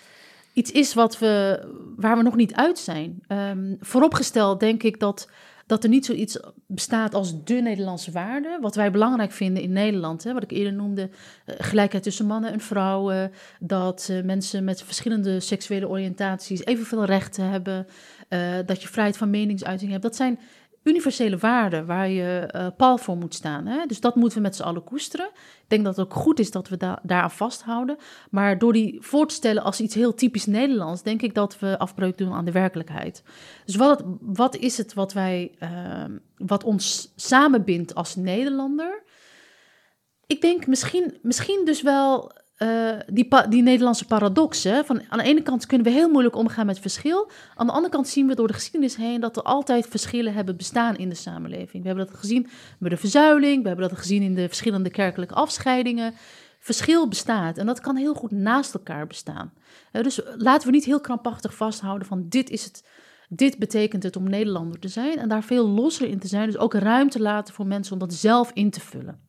iets is wat we, waar we nog niet uit zijn. Ehm, vooropgesteld denk ik dat, dat er niet zoiets bestaat als de Nederlandse waarde. Wat wij belangrijk vinden in Nederland. Hè, wat ik eerder noemde, eh, gelijkheid tussen mannen en vrouwen. Dat eh, mensen met verschillende seksuele oriëntaties evenveel rechten hebben. eh, dat je vrijheid van meningsuiting hebt. Dat zijn universele waarden waar je eh pal voor moet staan. Hè? Dus dat moeten we met z'n allen koesteren. Ik denk dat het ook goed is dat we da daaraan vasthouden. Maar door die voor te stellen als iets heel typisch Nederlands, denk ik dat we afbreuk doen aan de werkelijkheid. Dus wat, wat is het wat, wij, uh, wat ons samenbindt als Nederlander? Ik denk misschien, misschien dus wel uh, die, die Nederlandse paradox. Van, aan de ene kant kunnen we heel moeilijk omgaan met verschil. Aan de andere kant zien we door de geschiedenis heen dat er altijd verschillen hebben bestaan in de samenleving. We hebben dat gezien bij de verzuiling, we hebben dat gezien in de verschillende kerkelijke afscheidingen. Verschil bestaat en dat kan heel goed naast elkaar bestaan. Uh, dus laten we niet heel krampachtig vasthouden van dit is het. Dit betekent het om Nederlander te zijn en daar veel losser in te zijn. Dus ook ruimte laten voor mensen om dat zelf in te vullen.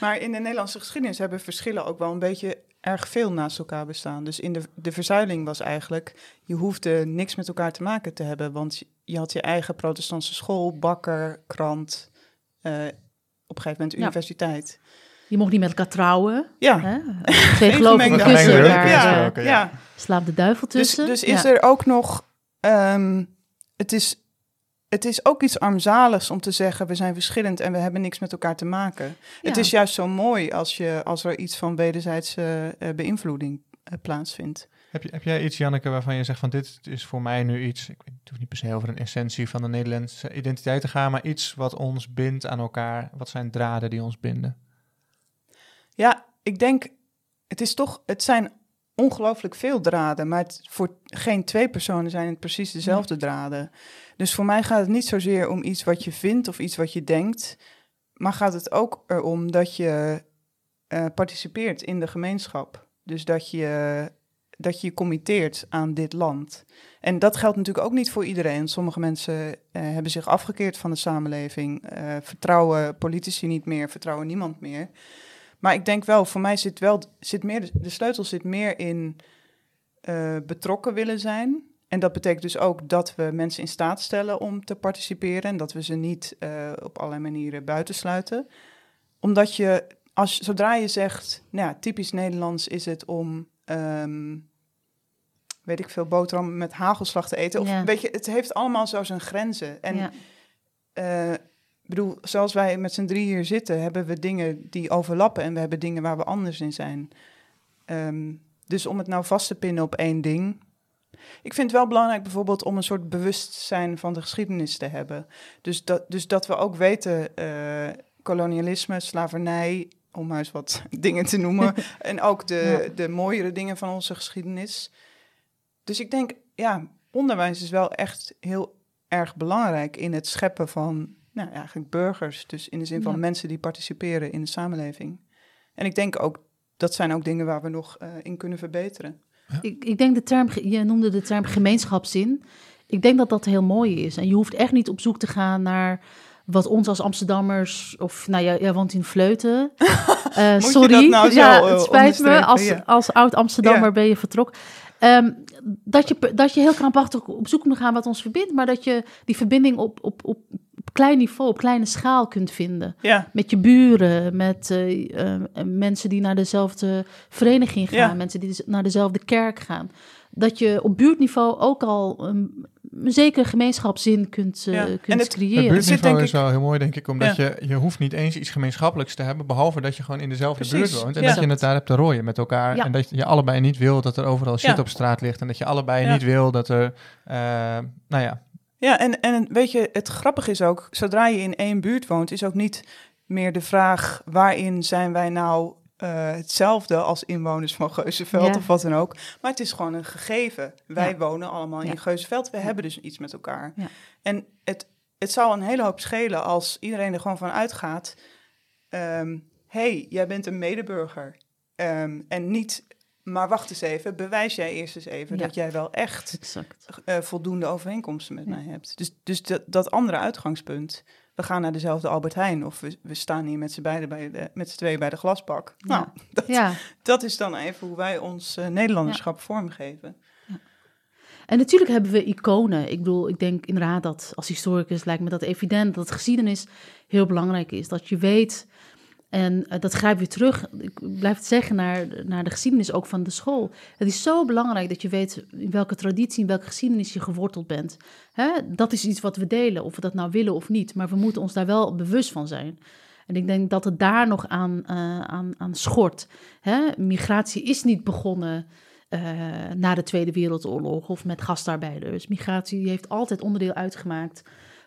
Maar in de Nederlandse geschiedenis hebben verschillen ook wel een beetje erg veel naast elkaar bestaan. Dus in de, de verzuiling was eigenlijk, je hoefde niks met elkaar te maken te hebben, want je had je eigen protestantse school, bakker, krant, uh, op een gegeven moment universiteit. Ja. Je mocht niet met elkaar trouwen. Ja. Hè? Twee gelovigen kussen elkaar. Ja, ja. ja. Slaap de duivel tussen. Dus, dus is er ook nog, um, het is het is ook iets armzaligs om te zeggen, we zijn verschillend en we hebben niks met elkaar te maken. Ja. Het is juist zo mooi als, je, als er iets van wederzijdse uh, beïnvloeding uh, plaatsvindt. Heb, je, heb jij iets, Janneke, waarvan je zegt van dit is voor mij nu iets, ik weet, het hoeft niet per se over een essentie van de Nederlandse identiteit te gaan, maar iets wat ons bindt aan elkaar, wat zijn draden die ons binden? Ja, ik denk, het is toch, het zijn ongelooflijk veel draden, maar het, voor geen twee personen zijn het precies dezelfde draden. Dus voor mij gaat het niet zozeer om iets wat je vindt of iets wat je denkt, maar gaat het ook erom dat je eh, participeert in de gemeenschap. Dus dat je dat je je committeert aan dit land. En dat geldt natuurlijk ook niet voor iedereen. Sommige mensen eh, hebben zich afgekeerd van de samenleving, eh, vertrouwen politici niet meer, vertrouwen niemand meer. Maar ik denk wel, voor mij zit wel zit meer, de sleutel zit meer in uh, betrokken willen zijn. En dat betekent dus ook dat we mensen in staat stellen om te participeren en dat we ze niet uh, op allerlei manieren buitensluiten. Omdat je, als, zodra je zegt, nou ja, typisch Nederlands is het om um, weet ik veel, boterham met hagelslag te eten. Of Ja. weet je, het heeft allemaal zo zijn grenzen. En Ja. eh, bedoel, zoals wij met z'n drie hier zitten, hebben we dingen die overlappen en we hebben dingen waar we anders in zijn. Ehm, dus om het nou vast te pinnen op één ding. Ik vind het wel belangrijk bijvoorbeeld om een soort bewustzijn van de geschiedenis te hebben. Dus dat, dus dat we ook weten, eh, kolonialisme, slavernij, om maar eens wat dingen te noemen. en ook de, Ja. de mooiere dingen van onze geschiedenis. Dus ik denk, ja, onderwijs is wel echt heel erg belangrijk in het scheppen van, nou eigenlijk burgers. Dus in de zin van Ja. mensen die participeren in de samenleving. En ik denk ook, dat zijn ook dingen waar we nog eh, in kunnen verbeteren. Ik, ik denk de term, je noemde de term gemeenschapszin. Ik denk dat dat heel mooi is. En je hoeft echt niet op zoek te gaan naar wat ons als Amsterdammers, of nou ja, jij woont in Vleuten. Eh, sorry, dat nou zo, ja, eh, het spijt me. Als, Ja. als oud Amsterdammer Ja. ben je vertrokken. Ehm, dat, je, dat je heel krampachtig op zoek moet gaan wat ons verbindt, maar dat je die verbinding op, op, op klein niveau, op kleine schaal kunt vinden. Ja, Met je buren, met eh, eh, mensen die naar dezelfde vereniging gaan, Ja. mensen die naar dezelfde kerk gaan. Dat je op buurtniveau ook al een, een zekere gemeenschapszin kunt, eh, Ja. En kunt het- Het creëren. buurt- zit, buurtniveau denk is ik- wel heel mooi, denk ik, omdat Ja. je, je hoeft niet eens iets gemeenschappelijks te hebben, behalve dat je gewoon in dezelfde Precies, buurt woont en ja. dat je het daar hebt te rooien met elkaar. Ja. En dat je allebei niet wil dat er overal shit Ja. op straat ligt en dat je allebei Ja. niet wil dat er, eh, nou ja, Ja, en, en weet je, het grappige is ook, zodra je in één buurt woont, is ook niet meer de vraag waarin zijn wij nou eh, hetzelfde als inwoners van Geuzenveld Ja. of wat dan ook. Maar het is gewoon een gegeven. Wij Ja. wonen allemaal Ja. in Geuzenveld, we hebben dus iets met elkaar. Ja. En het, het zou een hele hoop schelen als iedereen er gewoon van uitgaat, ehm, hey, jij bent een medeburger. Ehm, en niet, maar wacht eens even, bewijs jij eerst eens even Ja. dat jij wel echt Exact. eh, voldoende overeenkomsten met Ja. mij hebt. Dus, dus dat, dat andere uitgangspunt. We gaan naar dezelfde Albert Heijn of we, we staan hier met z'n beiden bij de, met z'n tweeën bij de glasbak. Ja. Nou, dat, Ja, dat is dan even hoe wij ons eh, Nederlanderschap vormgeven. en natuurlijk hebben we iconen. Ik bedoel, ik denk inderdaad dat als historicus lijkt me dat evident dat geschiedenis heel belangrijk is. Dat je weet, en eh, dat grijpt weer terug, ik blijf het zeggen, naar, naar de geschiedenis ook van de school. Het is zo belangrijk dat je weet in welke traditie, in welke geschiedenis je geworteld bent. Hè? Dat is iets wat we delen, of we dat nou willen of niet. Maar we moeten ons daar wel bewust van zijn. En ik denk dat het daar nog aan, eh, aan, aan schort. Hè? Migratie is niet begonnen eh, na de Tweede Wereldoorlog of met gastarbeiders. Migratie heeft altijd onderdeel uitgemaakt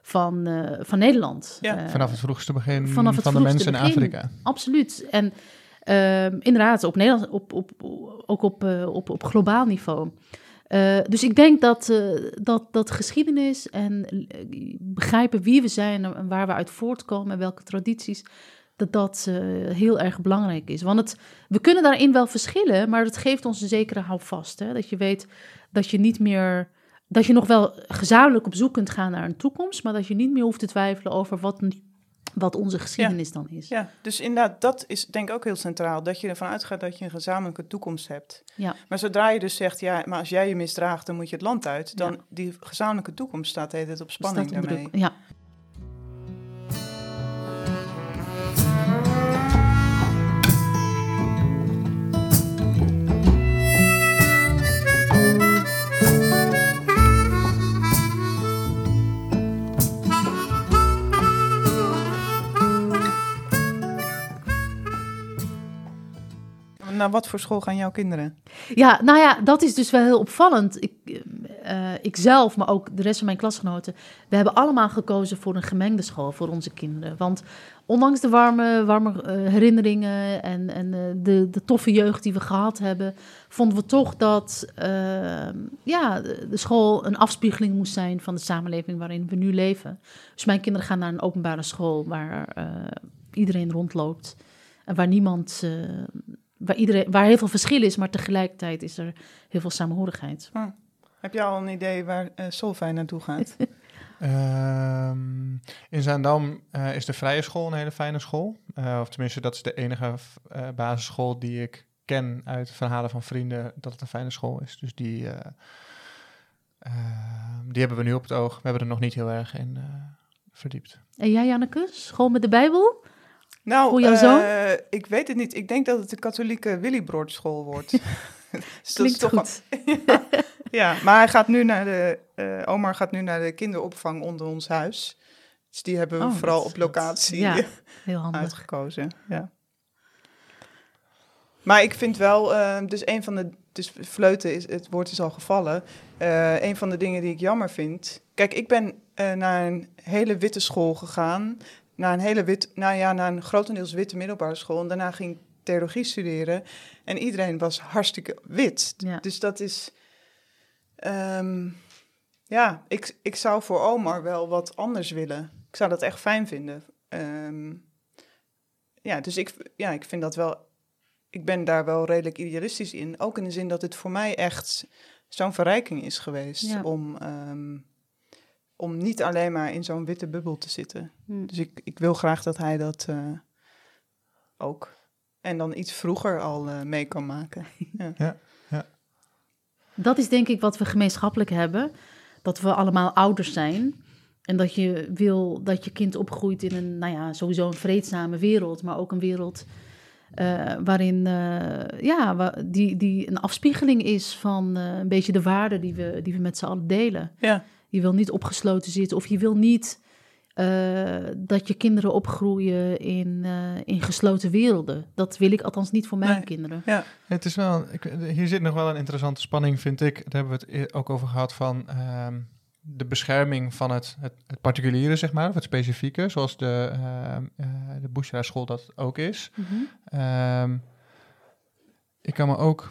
van, eh, van Nederland. Ja. Eh, vanaf het vroegste begin vanaf het van de mensen in. Afrika. Absoluut. En ehm, inderdaad, op Nederland, op, op, ook op, eh, op, op globaal niveau. Eh, dus ik denk dat, eh, dat, dat geschiedenis en begrijpen wie we zijn en waar we uit voortkomen en welke tradities, dat dat eh, heel erg belangrijk is. Want het, we kunnen daarin wel verschillen, maar het geeft ons een zekere houvast. Hè? Dat je weet dat je niet meer, dat je nog wel gezamenlijk op zoek kunt gaan naar een toekomst, maar dat je niet meer hoeft te twijfelen over wat, wat onze geschiedenis dan is. Ja, dus inderdaad, dat is denk ik ook heel centraal. Dat je ervan uitgaat dat je een gezamenlijke toekomst hebt. Ja. Maar zodra je dus zegt, ja, maar als jij je misdraagt, dan moet je het land uit. Dan Ja. die gezamenlijke toekomst staat de hele tijd op spanning daarmee. Ja. Naar wat voor school gaan jouw kinderen? ja, nou ja, dat is dus wel heel opvallend. Ik, uh, ikzelf, maar ook de rest van mijn klasgenoten, we hebben allemaal gekozen voor een gemengde school voor onze kinderen. Want ondanks de warme, warme uh, herinneringen en, en uh, de, de toffe jeugd die we gehad hebben, vonden we toch dat ehm, ja, de, school een afspiegeling moest zijn van de samenleving waarin we nu leven. Dus mijn kinderen gaan naar een openbare school waar iedereen rondloopt en waar niemand waar, iedereen, waar heel veel verschil is, maar tegelijkertijd is er heel veel samenhorigheid. Hm. Heb je al een idee waar uh, Solvay naartoe gaat? um, in Zaandam uh, is de vrije school een hele fijne school. Uh, of tenminste, dat is de enige basisschool die ik ken uit verhalen van vrienden dat het een fijne school is. Dus die, ehm, die hebben we nu op het oog. We hebben er nog niet heel erg in verdiept. En jij, Janneke? School met de Bijbel? Nou, uh, ik weet het niet. Ik denk dat het de katholieke Willybroordschool wordt. dus Klinkt toch goed. ja, maar hij gaat nu naar de, uh, Omar gaat nu naar de kinderopvang onder ons huis. Dus die hebben we oh, vooral op locatie ja, heel handig. uitgekozen. Ja. Maar ik vind wel, uh, dus een van de, dus fleuten is, het woord is al gevallen. Uh, een van de dingen die ik jammer vind. Kijk, ik ben naar een hele witte school gegaan naar een hele wit, nou ja, naar een grotendeels witte middelbare school. En daarna ging ik theologie studeren. En iedereen was hartstikke wit. Dus dat is. Ehm, ja, ik, ik zou voor Omar wel wat anders willen. Ik zou dat echt fijn vinden. Ehm, ja, dus ik, ja, ik vind dat wel. Ik ben daar wel redelijk idealistisch in. Ook in de zin dat het voor mij echt zo'n verrijking is geweest om. Ehm, om niet alleen maar in zo'n witte bubbel te zitten. Hmm. Dus ik, ik wil graag dat hij dat uh, ook. En dan iets vroeger al uh, mee kan maken. ja. ja. Ja, Dat is denk ik wat we gemeenschappelijk hebben. Dat we allemaal ouders zijn. En dat je wil dat je kind opgroeit in een, nou ja, sowieso een vreedzame wereld. Maar ook een wereld uh, waarin, ja, die, die een afspiegeling is van een beetje de waarden die we, die we met z'n allen delen. Ja. Je wil niet opgesloten zitten of je wil niet uh, dat je kinderen opgroeien in, uh, in gesloten werelden. Dat wil ik althans niet voor mijn kinderen. Ja. Het is wel, ik, hier zit nog wel een interessante spanning, vind ik. Daar hebben we het ook over gehad van uh, de bescherming van het, het, het, particuliere, zeg maar, of het specifieke, zoals de, ehm, eh, de Bushra school dat ook is. Mm -hmm. ik kan me ook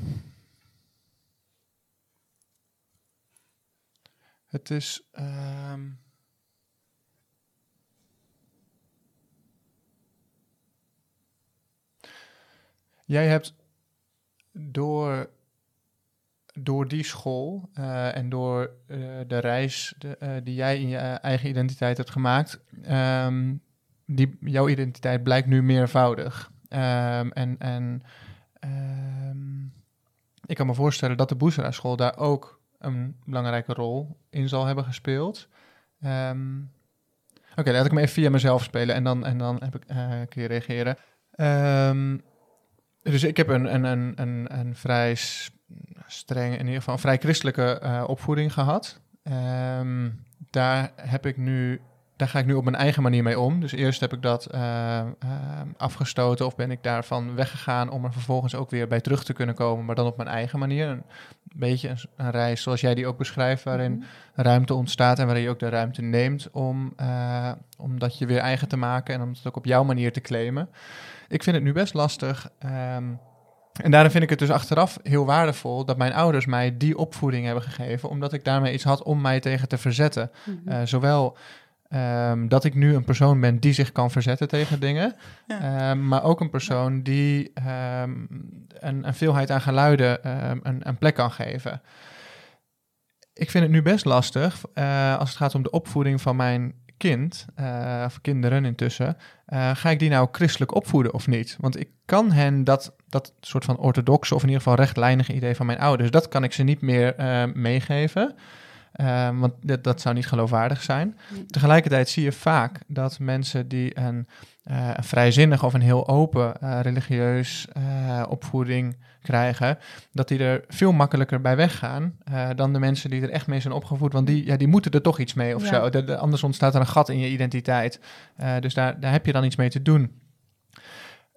Het is. Um, jij hebt door, door die school uh, en door uh, de reis de, uh, die jij in je eigen identiteit hebt gemaakt, um, die, jouw identiteit blijkt nu meervoudig. Um, en en ik kan me voorstellen dat de Boezera school daar ook een belangrijke rol in zal hebben gespeeld. Um, Oké, laat ik hem even via mezelf spelen en dan, en dan heb ik, uh, kun je reageren. Um, dus ik heb een, een, een, een, een vrij streng, in ieder geval een vrij christelijke uh, opvoeding gehad. Um, daar heb ik nu daar ga ik nu op mijn eigen manier mee om. Dus eerst heb ik dat uh, uh, afgestoten of ben ik daarvan weggegaan om er vervolgens ook weer bij terug te kunnen komen, maar dan op mijn eigen manier. Een beetje een, een reis zoals jij die ook beschrijft, waarin mm ruimte ontstaat en waarin je ook de ruimte neemt om, uh, om dat je weer eigen te maken en om het ook op jouw manier te claimen. Ik vind het nu best lastig. Um, en daarom vind ik het dus achteraf heel waardevol dat mijn ouders mij die opvoeding hebben gegeven, omdat ik daarmee iets had om mij tegen te verzetten. Mm -hmm. zowel Um, dat ik nu een persoon ben die zich kan verzetten tegen dingen. Ja. Um, maar ook een persoon die um, een, een, veelheid aan geluiden een, een, plek kan geven. Ik vind het nu best lastig uh, als het gaat om de opvoeding van mijn kind, uh, of kinderen intussen. Uh, ga ik die nou christelijk opvoeden of niet? Want ik kan hen dat, dat soort van orthodoxe of in ieder geval rechtlijnige idee van mijn ouders, dat kan ik ze niet meer meegeven. Um, want dat, dat, zou niet geloofwaardig zijn. Tegelijkertijd zie je vaak dat mensen die een, uh, een vrijzinnig of een heel open uh, religieus uh, opvoeding krijgen, dat die er veel makkelijker bij weggaan dan de mensen die er echt mee zijn opgevoed. Want die, ja, die moeten er toch iets mee of ja. zo. De, de, anders ontstaat er een gat in je identiteit. dus daar, daar heb je dan iets mee te doen.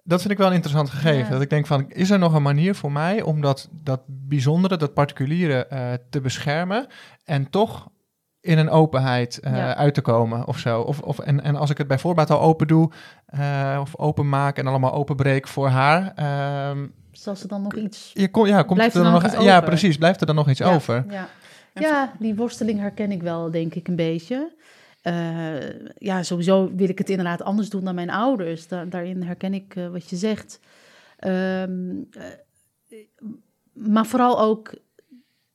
Dat vind ik wel een interessant gegeven. Ja. Dat ik denk van, is er nog een manier voor mij om dat, dat bijzondere, dat particuliere eh, te beschermen en toch in een openheid eh, Ja. uit te komen of zo? Of, of, en, en als ik het bij voorbaat al open doe eh, of open maak en allemaal openbreek voor haar, ehm, Zal ze dan nog iets... je kom, ja, komt Blijft er dan dan nog, nog iets ja, precies, blijft er dan nog iets Ja, over? Ja. Ja, die worsteling herken ik wel, denk ik, een beetje. Eh, ja, sowieso wil ik het inderdaad anders doen dan mijn ouders. Daar, daarin herken ik eh, wat je zegt. Ehm, eh, maar vooral ook,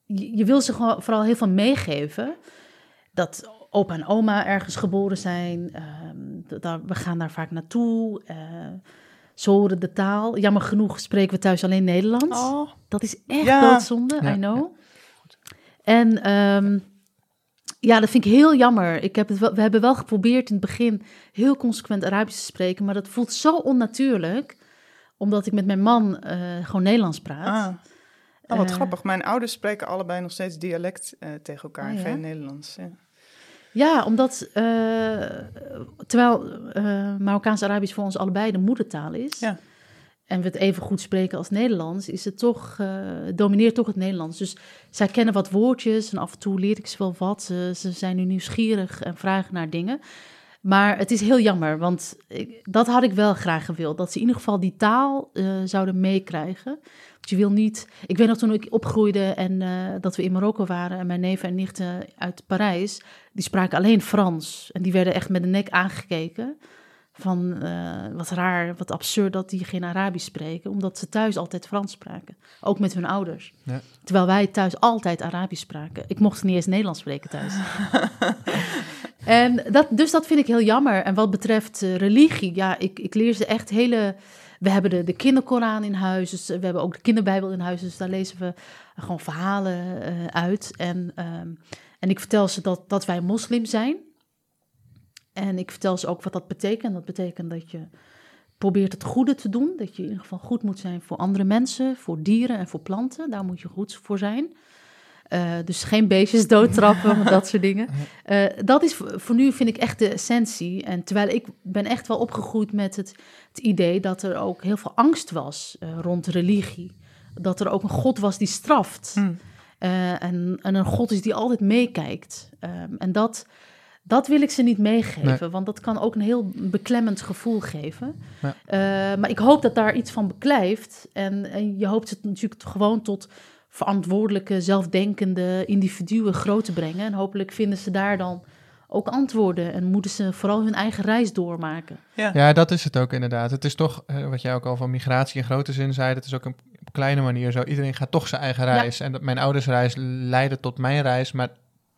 je, je wil ze gewoon vooral heel veel meegeven. Dat opa en oma ergens geboren zijn. ehm, dat- daar, we gaan daar vaak naartoe. eh, ze horen de taal. Jammer genoeg spreken we thuis alleen Nederlands. Oh, Dat is echt Ja. doodzonde, Ja, I know. En ehm, ja, dat vind ik heel jammer. Ik heb het wel, we hebben wel geprobeerd in het begin heel consequent Arabisch te spreken, maar dat voelt zo onnatuurlijk, omdat ik met mijn man eh, gewoon Nederlands praat. ah. Oh, wat Eh, grappig. Mijn ouders spreken allebei nog steeds dialect eh, tegen elkaar, Oh, ja? geen Nederlands. Ja. Ja, omdat terwijl Marokkaans-Arabisch voor ons allebei de moedertaal is. Ja. En we het even goed spreken als Nederlands, is het toch, eh, domineert toch het Nederlands. Dus zij kennen wat woordjes en af en toe leer ik ze wel wat. Ze, zijn nu nieuwsgierig en vragen naar dingen. Maar het is heel jammer, want dat had ik wel graag gewild. Dat ze in ieder geval die taal eh, zouden meekrijgen. Want je wil niet... Ik weet nog toen ik opgroeide en eh, dat we in Marokko waren... en mijn neven en nichten uit Parijs... die spraken alleen Frans. En die werden echt met de nek aangekeken. Van eh, wat raar, wat absurd dat die geen Arabisch spreken. Omdat ze thuis altijd Frans spraken. Ook met hun ouders. Ja. Terwijl wij thuis altijd Arabisch spraken. Ik mocht niet eens Nederlands spreken thuis. en dat, dus dat vind ik heel jammer. En wat betreft eh, religie, ja, ik, ik leer ze echt hele... We hebben de, de kinderkoran in huis, dus we hebben ook de kinderbijbel in huis. Dus daar lezen we gewoon verhalen eh, uit. En, ehm, en ik vertel ze dat, dat wij moslim zijn. En ik vertel ze ook wat dat betekent. Dat betekent dat je probeert het goede te doen. Dat je in ieder geval goed moet zijn voor andere mensen, voor dieren en voor planten. Daar moet je goed voor zijn. Eh, dus geen beestjes doodtrappen, dat soort dingen. Eh, dat is voor, nu, vind ik, echt de essentie. En terwijl ik ben echt wel opgegroeid met het, het idee dat er ook heel veel angst was eh, rond religie. Dat er ook een God was die straft. Hm. Eh, en, en een God is die altijd meekijkt. Ehm, en dat, dat wil ik ze niet meegeven, want dat kan ook een heel beklemmend gevoel geven. Ja. Eh, maar ik hoop dat daar iets van beklijft. En, en je hoopt het natuurlijk gewoon tot verantwoordelijke, zelfdenkende individuen groot te brengen. En hopelijk vinden ze daar dan ook antwoorden en moeten ze vooral hun eigen reis doormaken. Ja. Ja, dat is het ook inderdaad. Het is toch, eh, wat jij ook al van migratie in grote zin zei, dat is ook een, op kleine manier zo. Iedereen gaat toch zijn eigen reis. En dat mijn ouders reis leidde tot mijn reis, maar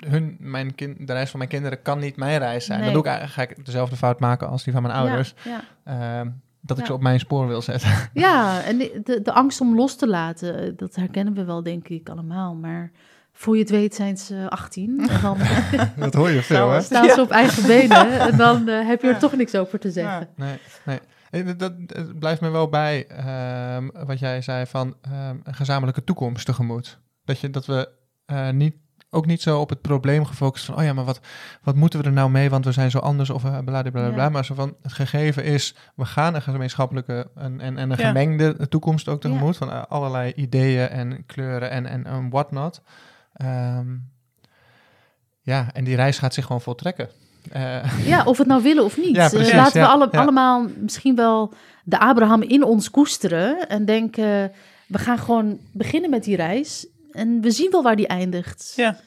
hun, mijn kind, de reis van mijn kinderen kan niet mijn reis zijn. Nee. Dan doe ik eigenlijk, ga ik dezelfde fout maken als die van mijn ouders. Ja, ja. Ehm, dat ik ze op mijn spoor wil zetten. Ja, en de, de, angst om los te laten, eh, dat herkennen we wel, denk ik, allemaal. Maar voor je het weet zijn ze 18 en dan dat hoor je veel, hè? staan ze op eigen benen en dan eh, heb je er toch niks over te zeggen. Nee, nee. Eh, Dat, dat, blijft me wel bij ehm, wat jij zei van ehm, een gezamenlijke toekomst tegemoet. Dat, je, dat we niet, ook niet zo op het probleem gefocust van, oh ja, maar wat, wat moeten we er nou mee, want we zijn zo anders of uh, bla, bla, bla, bla. Ja. Maar zo van, het gegeven is, we gaan een gemeenschappelijke en, en, en een Ja. gemengde toekomst ook tegemoet van eh, allerlei ideeën en kleuren en, en, en whatnot. Ehm, ja, en die reis gaat zich gewoon voltrekken. Eh, Ja, of we het nou willen of niet. Ja, laten we alle, allemaal misschien wel de Abraham in ons koesteren en denken, we gaan gewoon beginnen met die reis en we zien wel waar die eindigt. Ja.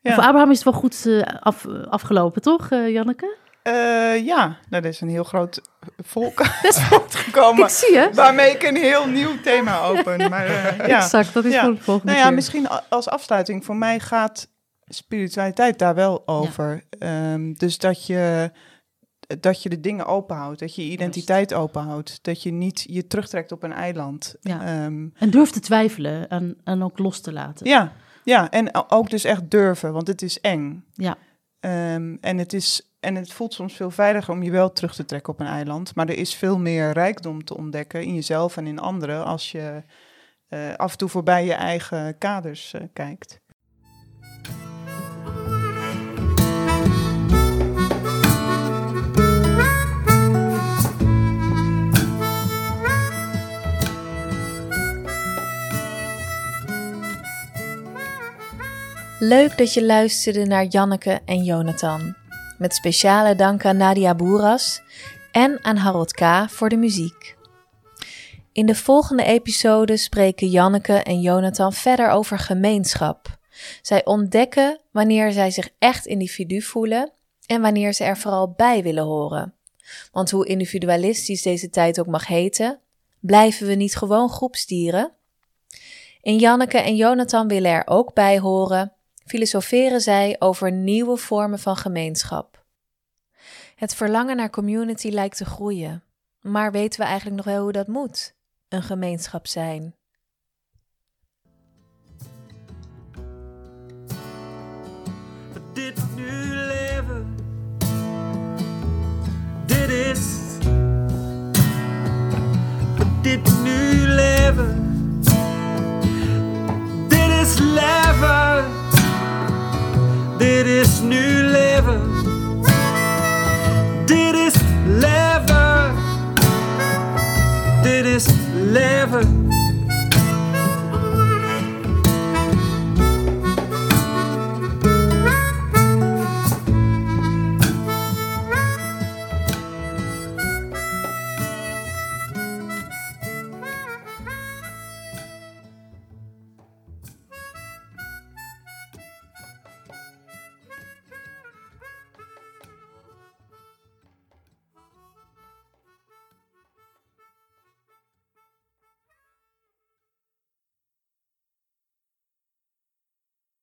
Ja. Voor Abraham is het wel goed eh, af, afgelopen, toch, eh, Janneke? Eh, ja, nou, er is een heel groot volk uitgekomen. Ik zie je. Waarmee ik een heel nieuw thema open. Maar eh, ja. Exact, dat is Ja. voor de volgende Nou ja, keer. misschien als afsluiting. Voor mij gaat spiritualiteit daar wel over. Ehm, dus dat je, dat je de dingen openhoudt. Dat je je identiteit openhoudt. Dat je niet je terugtrekt op een eiland. Ja. Ehm, En durf te twijfelen en, en ook los te laten. ja, ja, en ook dus echt durven, want het is eng. Ja. Ehm, en, het is, en het voelt soms veel veiliger om je wel terug te trekken op een eiland. Maar er is veel meer rijkdom te ontdekken in jezelf en in anderen als je eh, af en toe voorbij je eigen kaders eh, kijkt. Leuk dat je luisterde naar Janneke en Jonathan. Met speciale dank aan Nadia Boeras en aan Harold K. voor de muziek. In de volgende episode spreken Janneke en Jonathan verder over gemeenschap. Zij ontdekken wanneer zij zich echt individu voelen en wanneer ze er vooral bij willen horen. Want hoe individualistisch deze tijd ook mag heten, blijven we niet gewoon groepsdieren? In Janneke en Jonathan willen er ook bij horen, filosoferen zij over nieuwe vormen van gemeenschap. Het verlangen naar community lijkt te groeien, maar weten we eigenlijk nog wel hoe dat moet? Een gemeenschap zijn. dit nu leven? Dit is. Dit leven. Dit is leven. Dit is nu leven. Dit is leven. Dit is leven.